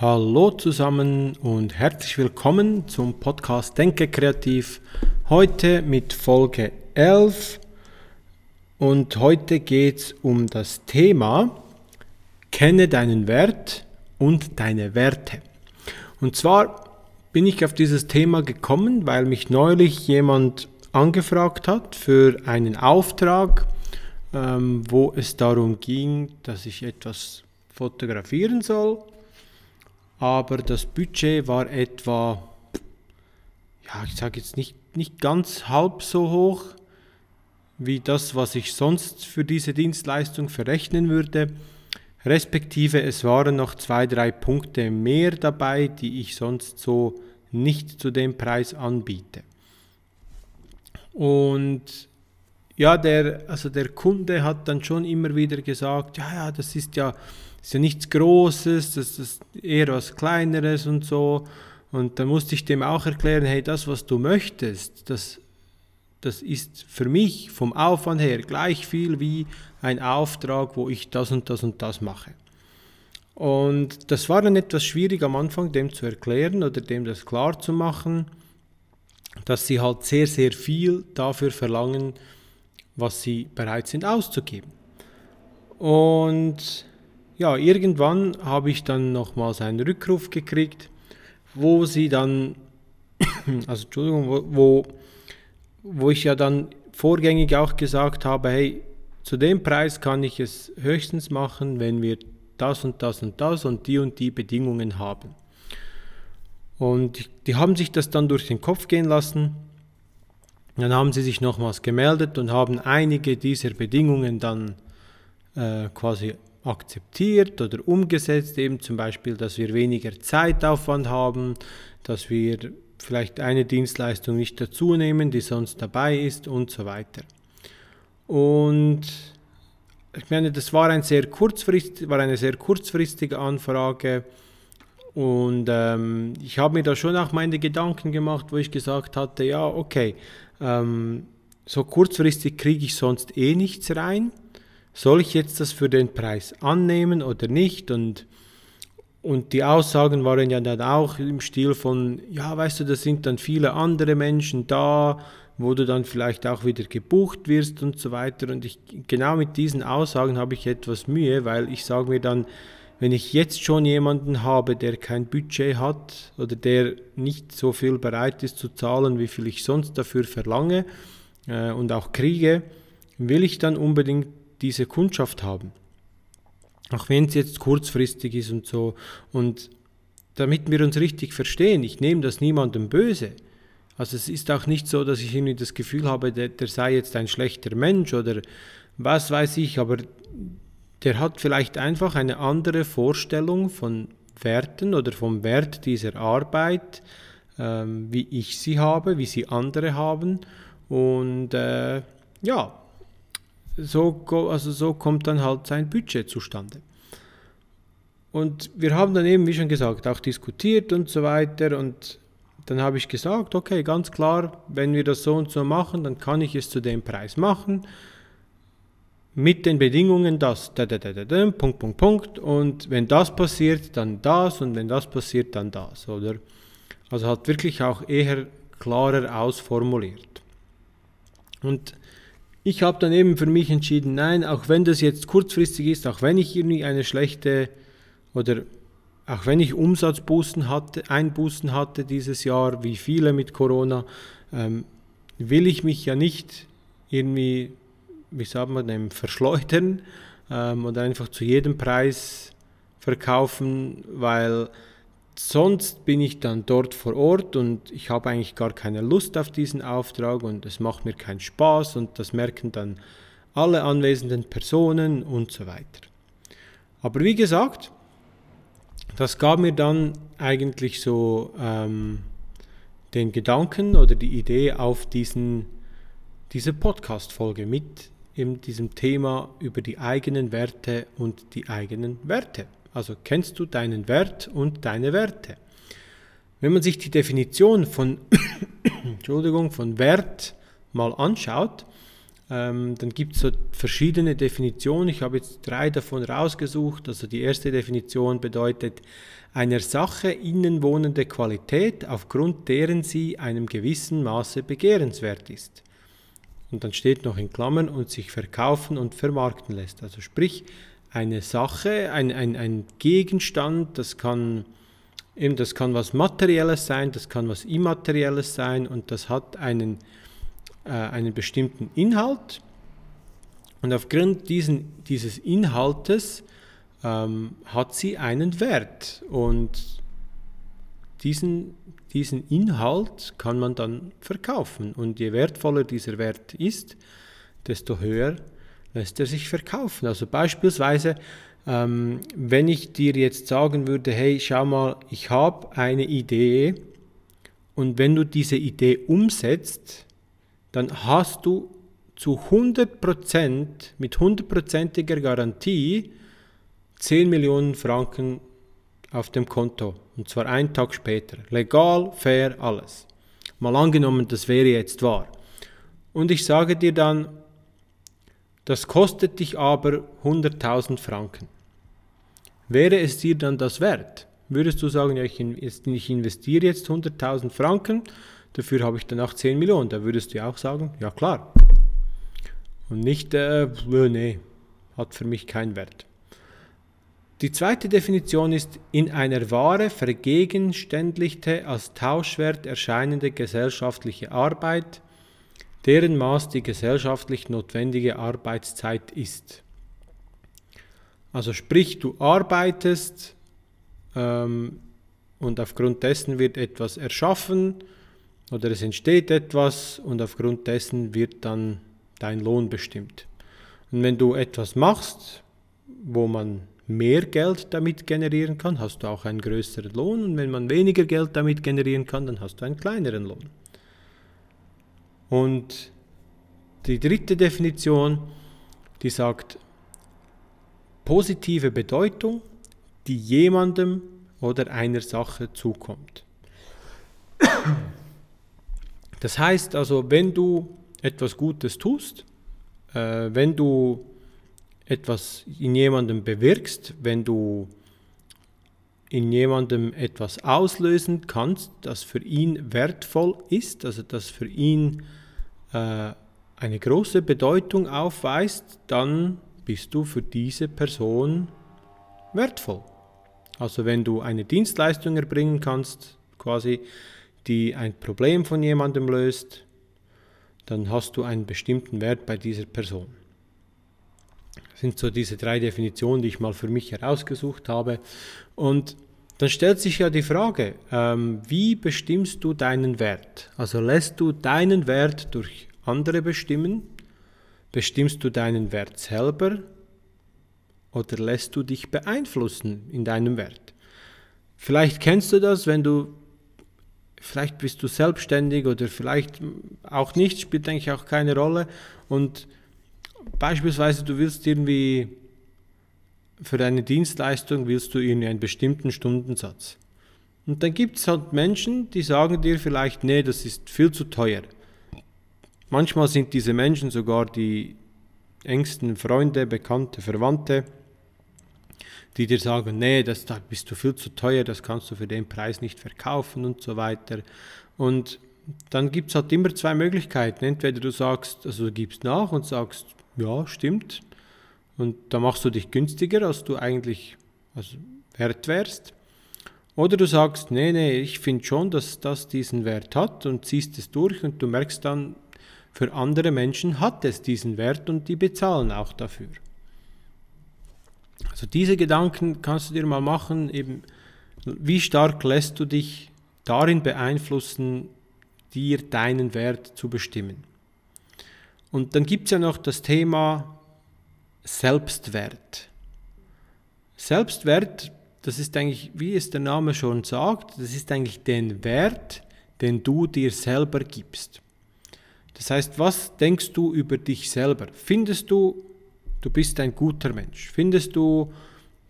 Hallo zusammen und herzlich willkommen zum Podcast Denke Kreativ. Heute mit Folge 11 und heute geht es um das Thema Kenne deinen Wert und deine Werte. Und zwar bin ich auf dieses Thema gekommen, weil mich neulich jemand angefragt hat für einen Auftrag, ähm, wo es darum ging, dass ich etwas fotografieren soll aber das Budget war etwa, ja, ich sage jetzt nicht, nicht ganz halb so hoch wie das, was ich sonst für diese Dienstleistung verrechnen würde, respektive es waren noch zwei, drei Punkte mehr dabei, die ich sonst so nicht zu dem Preis anbiete. Und ja, der, also der Kunde hat dann schon immer wieder gesagt, ja, ja, das ist ja ist ja nichts Großes, das ist eher was Kleineres und so. Und dann musste ich dem auch erklären, hey, das, was du möchtest, das, das ist für mich vom Aufwand her gleich viel wie ein Auftrag, wo ich das und das und das mache. Und das war dann etwas schwierig am Anfang, dem zu erklären oder dem das klar zu machen, dass sie halt sehr, sehr viel dafür verlangen, was sie bereit sind auszugeben. Und ja, irgendwann habe ich dann nochmals einen Rückruf gekriegt, wo sie dann, also Entschuldigung, wo, wo, ich ja dann vorgängig auch gesagt habe, hey, zu dem Preis kann ich es höchstens machen, wenn wir das und das und das und die und die Bedingungen haben. Und die haben sich das dann durch den Kopf gehen lassen. Dann haben sie sich nochmals gemeldet und haben einige dieser Bedingungen dann äh, quasi akzeptiert oder umgesetzt, eben zum Beispiel, dass wir weniger Zeitaufwand haben, dass wir vielleicht eine Dienstleistung nicht dazu nehmen, die sonst dabei ist und so weiter. Und ich meine, das war, ein sehr kurzfrist, war eine sehr kurzfristige Anfrage und ähm, ich habe mir da schon auch meine Gedanken gemacht, wo ich gesagt hatte, ja, okay, ähm, so kurzfristig kriege ich sonst eh nichts rein soll ich jetzt das für den Preis annehmen oder nicht? Und, und die Aussagen waren ja dann auch im Stil von, ja, weißt du, da sind dann viele andere Menschen da, wo du dann vielleicht auch wieder gebucht wirst und so weiter. Und ich, genau mit diesen Aussagen habe ich etwas Mühe, weil ich sage mir dann, wenn ich jetzt schon jemanden habe, der kein Budget hat oder der nicht so viel bereit ist zu zahlen, wie viel ich sonst dafür verlange äh, und auch kriege, will ich dann unbedingt diese Kundschaft haben. Auch wenn es jetzt kurzfristig ist und so. Und damit wir uns richtig verstehen, ich nehme das niemandem böse. Also es ist auch nicht so, dass ich irgendwie das Gefühl habe, der, der sei jetzt ein schlechter Mensch oder was weiß ich, aber der hat vielleicht einfach eine andere Vorstellung von Werten oder vom Wert dieser Arbeit, ähm, wie ich sie habe, wie sie andere haben. Und äh, ja, so, also so kommt dann halt sein Budget zustande. Und wir haben dann eben, wie schon gesagt, auch diskutiert und so weiter. Und dann habe ich gesagt, okay, ganz klar, wenn wir das so und so machen, dann kann ich es zu dem Preis machen. Mit den Bedingungen, dass, da, da, da, da, Punkt, Punkt, Punkt. Und wenn das passiert, dann das. Und wenn das passiert, dann das. Oder? Also hat wirklich auch eher klarer ausformuliert. Und ich habe dann eben für mich entschieden, nein, auch wenn das jetzt kurzfristig ist, auch wenn ich irgendwie eine schlechte oder auch wenn ich Umsatzbußen hatte, Einbußen hatte dieses Jahr, wie viele mit Corona, ähm, will ich mich ja nicht irgendwie, wie sagt man dem, verschleudern ähm, und einfach zu jedem Preis verkaufen, weil sonst bin ich dann dort vor Ort und ich habe eigentlich gar keine Lust auf diesen Auftrag und es macht mir keinen Spaß und das merken dann alle anwesenden Personen und so weiter. Aber wie gesagt, das gab mir dann eigentlich so ähm, den Gedanken oder die Idee auf diesen, diese Podcast-Folge mit in diesem Thema über die eigenen Werte und die eigenen Werte. Also kennst du deinen Wert und deine Werte. Wenn man sich die Definition von, Entschuldigung, von Wert mal anschaut, Ähm, dann gibt es so verschiedene Definitionen. Ich habe jetzt drei davon rausgesucht. Also die erste Definition bedeutet einer Sache innenwohnende Qualität, aufgrund deren sie einem gewissen Maße begehrenswert ist. Und dann steht noch in Klammern und sich verkaufen und vermarkten lässt. Also sprich, eine Sache, ein, ein, ein Gegenstand, das kann, eben, das kann was Materielles sein, das kann was Immaterielles sein und das hat einen, äh, einen bestimmten Inhalt. Und aufgrund diesen, dieses Inhaltes ähm, hat sie einen Wert. Und diesen, diesen Inhalt kann man dann verkaufen. Und je wertvoller dieser Wert ist, desto höher lässt er sich verkaufen. Also beispielsweise, ähm, wenn ich dir jetzt sagen würde, hey, schau mal, ich habe eine Idee und wenn du diese Idee umsetzt, dann hast du zu 100% mit hundertprozentiger Garantie 10 Millionen Franken auf dem Konto. Und zwar einen Tag später. Legal, fair, alles. Mal angenommen, das wäre jetzt wahr. Und ich sage dir dann, das kostet dich aber 100.000 Franken. Wäre es dir dann das wert? Würdest du sagen, ja, ich investiere jetzt 100.000 Franken, dafür habe ich danach 10 Millionen. Da würdest du auch sagen, ja klar. Und nicht, äh, nee, hat für mich keinen Wert. Die zweite Definition ist in einer Ware vergegenständlichte als Tauschwert erscheinende gesellschaftliche Arbeit, deren Maß die gesellschaftlich notwendige Arbeitszeit ist. Also sprich, du arbeitest ähm, und aufgrund dessen wird etwas erschaffen oder es entsteht etwas und aufgrund dessen wird dann dein Lohn bestimmt. Und wenn du etwas machst, wo man mehr Geld damit generieren kann, hast du auch einen größeren Lohn und wenn man weniger Geld damit generieren kann, dann hast du einen kleineren Lohn. Und die dritte Definition, die sagt positive Bedeutung, die jemandem oder einer Sache zukommt. Das heißt also, wenn du etwas Gutes tust, äh, wenn du etwas in jemandem bewirkst, wenn du in jemandem etwas auslösen kannst, das für ihn wertvoll ist, also das für ihn äh, eine große Bedeutung aufweist, dann bist du für diese Person wertvoll. Also wenn du eine Dienstleistung erbringen kannst, quasi, die ein Problem von jemandem löst, dann hast du einen bestimmten Wert bei dieser Person sind so diese drei Definitionen, die ich mal für mich herausgesucht habe. Und dann stellt sich ja die Frage, ähm, wie bestimmst du deinen Wert? Also lässt du deinen Wert durch andere bestimmen? Bestimmst du deinen Wert selber? Oder lässt du dich beeinflussen in deinem Wert? Vielleicht kennst du das, wenn du, vielleicht bist du selbstständig oder vielleicht auch nicht, spielt eigentlich auch keine Rolle. Und beispielsweise du willst irgendwie für deine Dienstleistung willst du irgendwie einen bestimmten Stundensatz. Und dann gibt es halt Menschen, die sagen dir vielleicht, nee, das ist viel zu teuer. Manchmal sind diese Menschen sogar die engsten Freunde, Bekannte, Verwandte, die dir sagen, nee, das da bist du viel zu teuer, das kannst du für den Preis nicht verkaufen und so weiter. Und dann gibt es halt immer zwei Möglichkeiten. Entweder du sagst, also du gibst nach und sagst, ja, stimmt. Und da machst du dich günstiger, als du eigentlich also wert wärst. Oder du sagst, nee, nee, ich finde schon, dass das diesen Wert hat und ziehst es durch und du merkst dann, für andere Menschen hat es diesen Wert und die bezahlen auch dafür. Also diese Gedanken kannst du dir mal machen, eben wie stark lässt du dich darin beeinflussen, dir deinen Wert zu bestimmen. Und dann gibt es ja noch das Thema Selbstwert. Selbstwert, das ist eigentlich, wie es der Name schon sagt, das ist eigentlich den Wert, den du dir selber gibst. Das heißt, was denkst du über dich selber? Findest du, du bist ein guter Mensch? Findest du,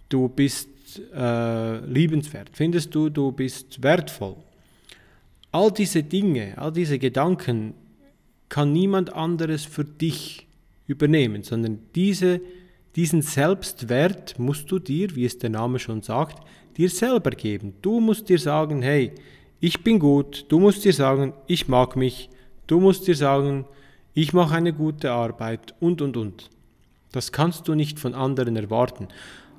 du bist äh, liebenswert? Findest du, du bist wertvoll? All diese Dinge, all diese Gedanken kann niemand anderes für dich übernehmen, sondern diese, diesen Selbstwert musst du dir, wie es der Name schon sagt, dir selber geben. Du musst dir sagen, hey, ich bin gut, du musst dir sagen, ich mag mich, du musst dir sagen, ich mache eine gute Arbeit und, und, und. Das kannst du nicht von anderen erwarten.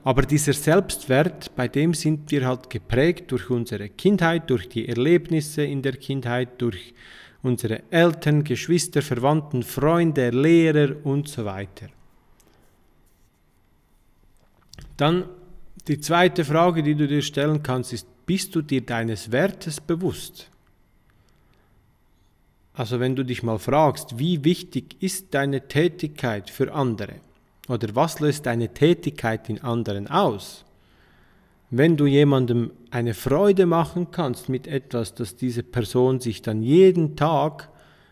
Aber dieser Selbstwert, bei dem sind wir halt geprägt durch unsere Kindheit, durch die Erlebnisse in der Kindheit, durch unsere Eltern, Geschwister, Verwandten, Freunde, Lehrer und so weiter. Dann die zweite Frage, die du dir stellen kannst, ist, bist du dir deines Wertes bewusst? Also wenn du dich mal fragst, wie wichtig ist deine Tätigkeit für andere oder was löst deine Tätigkeit in anderen aus? Wenn du jemandem eine Freude machen kannst mit etwas, dass diese Person sich dann jeden Tag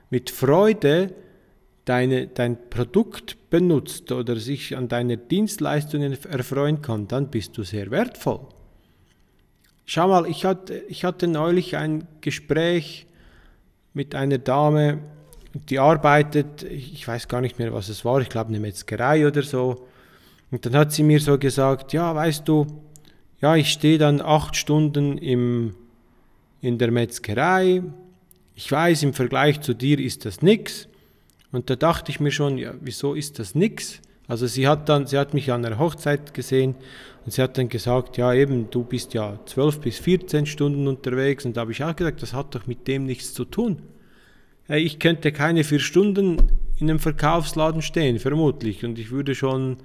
mit Freude deine, dein Produkt benutzt oder sich an deine Dienstleistungen erfreuen kann, dann bist du sehr wertvoll. Schau mal, ich hatte, ich hatte neulich ein Gespräch mit einer Dame, die arbeitet, ich weiß gar nicht mehr, was es war, ich glaube eine Metzgerei oder so. Und dann hat sie mir so gesagt, ja, weißt du, ja, ich stehe dann acht Stunden im, in der Metzgerei. Ich weiß, im Vergleich zu dir ist das nichts. Und da dachte ich mir schon, ja, wieso ist das nichts? Also sie hat dann, sie hat mich an einer Hochzeit gesehen und sie hat dann gesagt, ja eben, du bist ja 12 bis 14 Stunden unterwegs und da habe ich auch gesagt, das hat doch mit dem nichts zu tun. Ich könnte keine vier Stunden in einem Verkaufsladen stehen, vermutlich, und ich würde schon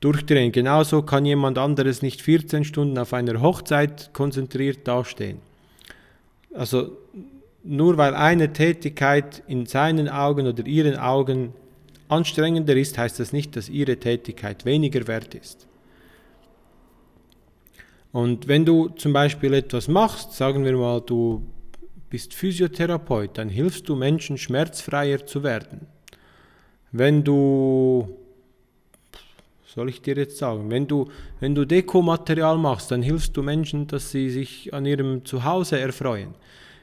durchdrehen. Genauso kann jemand anderes nicht 14 Stunden auf einer Hochzeit konzentriert dastehen. Also nur weil eine Tätigkeit in seinen Augen oder ihren Augen anstrengender ist, heißt das nicht, dass ihre Tätigkeit weniger wert ist. Und wenn du zum Beispiel etwas machst, sagen wir mal, du bist Physiotherapeut, dann hilfst du Menschen schmerzfreier zu werden. Wenn du, soll ich dir jetzt sagen, wenn du, wenn du Dekomaterial machst, dann hilfst du Menschen, dass sie sich an ihrem Zuhause erfreuen.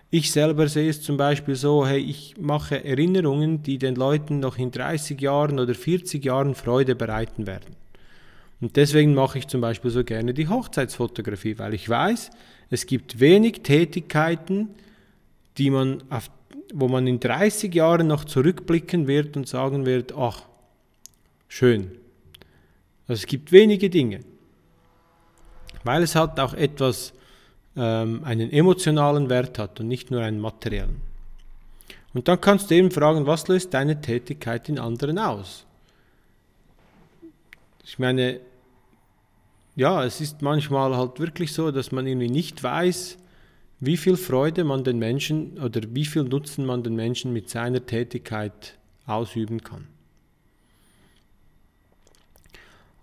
Ich selber sehe es zum Beispiel so, hey, ich mache Erinnerungen, die den Leuten noch in 30 Jahren oder 40 Jahren Freude bereiten werden. Und deswegen mache ich zum Beispiel so gerne die Hochzeitsfotografie, weil ich weiß, es gibt wenig Tätigkeiten, die man auf, wo man in 30 Jahren noch zurückblicken wird und sagen wird, ach, schön. Also es gibt wenige Dinge, weil es hat auch etwas ähm, einen emotionalen Wert hat und nicht nur einen materiellen. Und dann kannst du eben fragen, was löst deine Tätigkeit in anderen aus? Ich meine, ja, es ist manchmal halt wirklich so, dass man irgendwie nicht weiß, wie viel Freude man den Menschen oder wie viel Nutzen man den Menschen mit seiner Tätigkeit ausüben kann.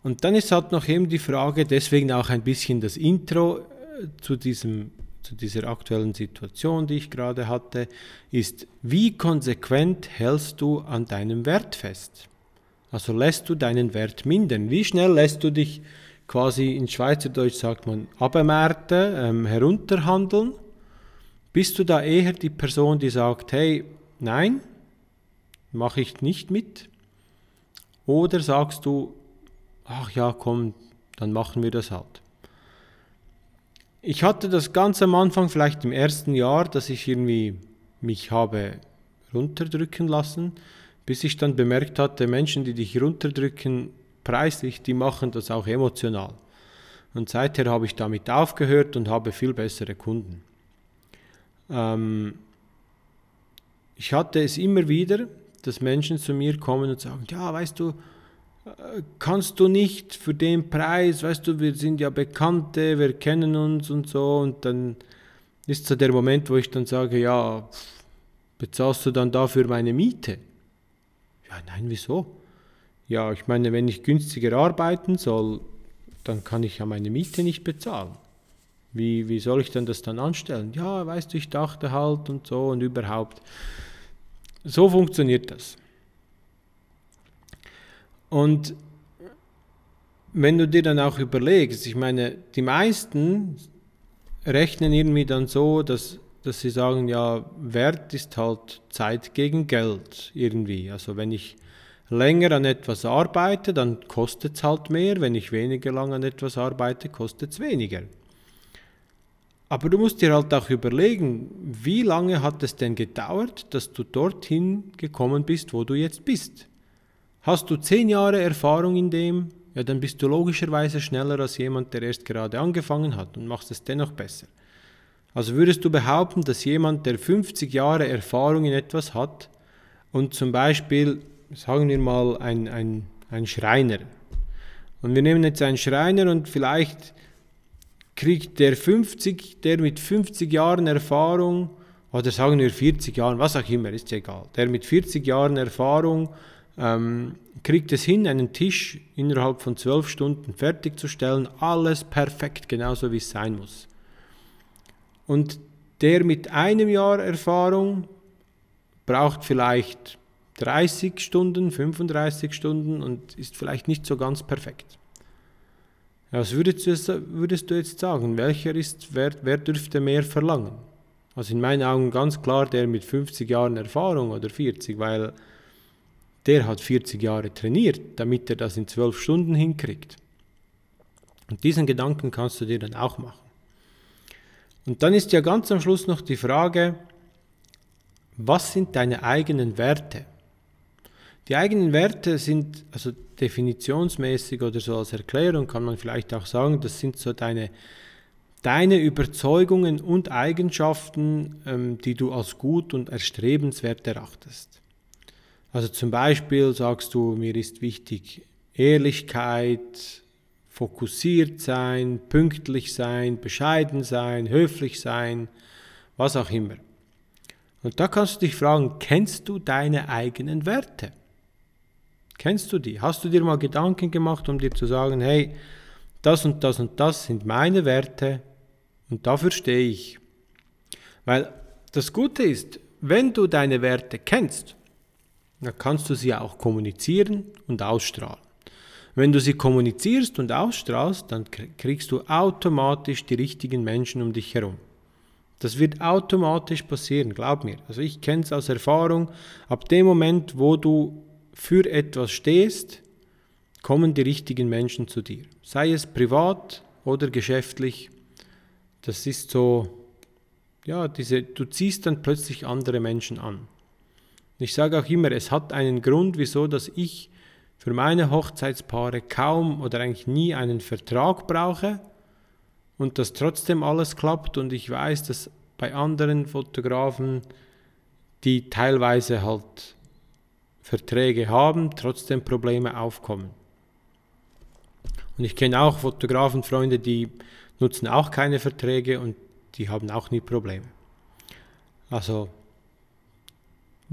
Und dann ist halt noch eben die Frage, deswegen auch ein bisschen das Intro zu, diesem, zu dieser aktuellen Situation, die ich gerade hatte, ist, wie konsequent hältst du an deinem Wert fest? Also lässt du deinen Wert mindern? Wie schnell lässt du dich quasi in Schweizerdeutsch sagt man abmärten, ähm, herunterhandeln? Bist du da eher die Person, die sagt, hey, nein, mache ich nicht mit? Oder sagst du, ach ja, komm, dann machen wir das halt. Ich hatte das ganz am Anfang, vielleicht im ersten Jahr, dass ich irgendwie mich habe runterdrücken lassen, bis ich dann bemerkt hatte, Menschen, die dich runterdrücken, preislich, die machen das auch emotional. Und seither habe ich damit aufgehört und habe viel bessere Kunden. Ähm, ich hatte es immer wieder, dass Menschen zu mir kommen und sagen, ja, weißt du, kannst du nicht für den Preis, weißt du, wir sind ja Bekannte, wir kennen uns und so. Und dann ist so der Moment, wo ich dann sage, ja, bezahlst du dann dafür meine Miete? Ja, nein, wieso? Ja, ich meine, wenn ich günstiger arbeiten soll, dann kann ich ja meine Miete nicht bezahlen. Wie, wie soll ich denn das dann anstellen? Ja, weißt du, ich dachte halt und so und überhaupt. So funktioniert das. Und wenn du dir dann auch überlegst, ich meine, die meisten rechnen irgendwie dann so, dass, dass sie sagen, ja, Wert ist halt Zeit gegen Geld irgendwie. Also wenn ich länger an etwas arbeite, dann kostet es halt mehr. Wenn ich weniger lang an etwas arbeite, kostet es weniger. Aber du musst dir halt auch überlegen, wie lange hat es denn gedauert, dass du dorthin gekommen bist, wo du jetzt bist. Hast du zehn Jahre Erfahrung in dem, ja, dann bist du logischerweise schneller als jemand, der erst gerade angefangen hat und machst es dennoch besser. Also würdest du behaupten, dass jemand, der 50 Jahre Erfahrung in etwas hat und zum Beispiel, sagen wir mal, ein, ein, ein Schreiner, und wir nehmen jetzt einen Schreiner und vielleicht kriegt der 50, der mit 50 Jahren Erfahrung, oder sagen wir 40 Jahren, was auch immer, ist ja egal, der mit 40 Jahren Erfahrung ähm, kriegt es hin, einen Tisch innerhalb von 12 Stunden fertigzustellen, alles perfekt, genauso wie es sein muss. Und der mit einem Jahr Erfahrung braucht vielleicht 30 Stunden, 35 Stunden und ist vielleicht nicht so ganz perfekt. Was würdest du, würdest du jetzt sagen? Welcher ist, wer, wer dürfte mehr verlangen? Also in meinen Augen ganz klar der mit 50 Jahren Erfahrung oder 40, weil der hat 40 Jahre trainiert, damit er das in 12 Stunden hinkriegt. Und diesen Gedanken kannst du dir dann auch machen. Und dann ist ja ganz am Schluss noch die Frage, was sind deine eigenen Werte? Die eigenen Werte sind, also definitionsmäßig oder so als Erklärung kann man vielleicht auch sagen, das sind so deine, deine Überzeugungen und Eigenschaften, ähm, die du als gut und erstrebenswert erachtest. Also zum Beispiel sagst du, mir ist wichtig Ehrlichkeit, fokussiert sein, pünktlich sein, bescheiden sein, höflich sein, was auch immer. Und da kannst du dich fragen, kennst du deine eigenen Werte? Kennst du die? Hast du dir mal Gedanken gemacht, um dir zu sagen, hey, das und das und das sind meine Werte und dafür stehe ich. Weil das Gute ist, wenn du deine Werte kennst, dann kannst du sie auch kommunizieren und ausstrahlen. Wenn du sie kommunizierst und ausstrahlst, dann kriegst du automatisch die richtigen Menschen um dich herum. Das wird automatisch passieren, glaub mir. Also ich kenne es aus Erfahrung. Ab dem Moment, wo du für etwas stehst, kommen die richtigen Menschen zu dir. Sei es privat oder geschäftlich. Das ist so, ja, diese, du ziehst dann plötzlich andere Menschen an. Ich sage auch immer, es hat einen Grund, wieso, dass ich für meine Hochzeitspaare kaum oder eigentlich nie einen Vertrag brauche und dass trotzdem alles klappt und ich weiß, dass bei anderen Fotografen, die teilweise halt Verträge haben, trotzdem Probleme aufkommen. Und ich kenne auch Fotografenfreunde, die nutzen auch keine Verträge und die haben auch nie Probleme. Also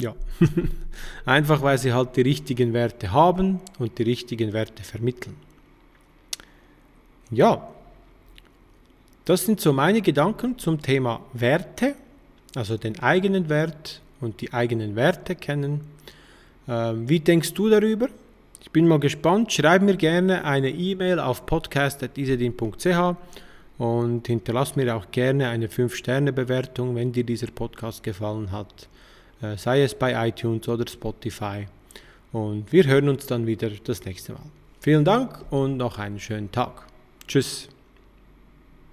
ja, einfach weil sie halt die richtigen Werte haben und die richtigen Werte vermitteln. Ja, das sind so meine Gedanken zum Thema Werte, also den eigenen Wert und die eigenen Werte kennen. Ähm, wie denkst du darüber? Ich bin mal gespannt. Schreib mir gerne eine E-Mail auf podcast.isedin.ch und hinterlass mir auch gerne eine 5-Sterne-Bewertung, wenn dir dieser Podcast gefallen hat, sei es bei iTunes oder Spotify. Und wir hören uns dann wieder das nächste Mal. Vielen Dank und noch einen schönen Tag. Tschüss.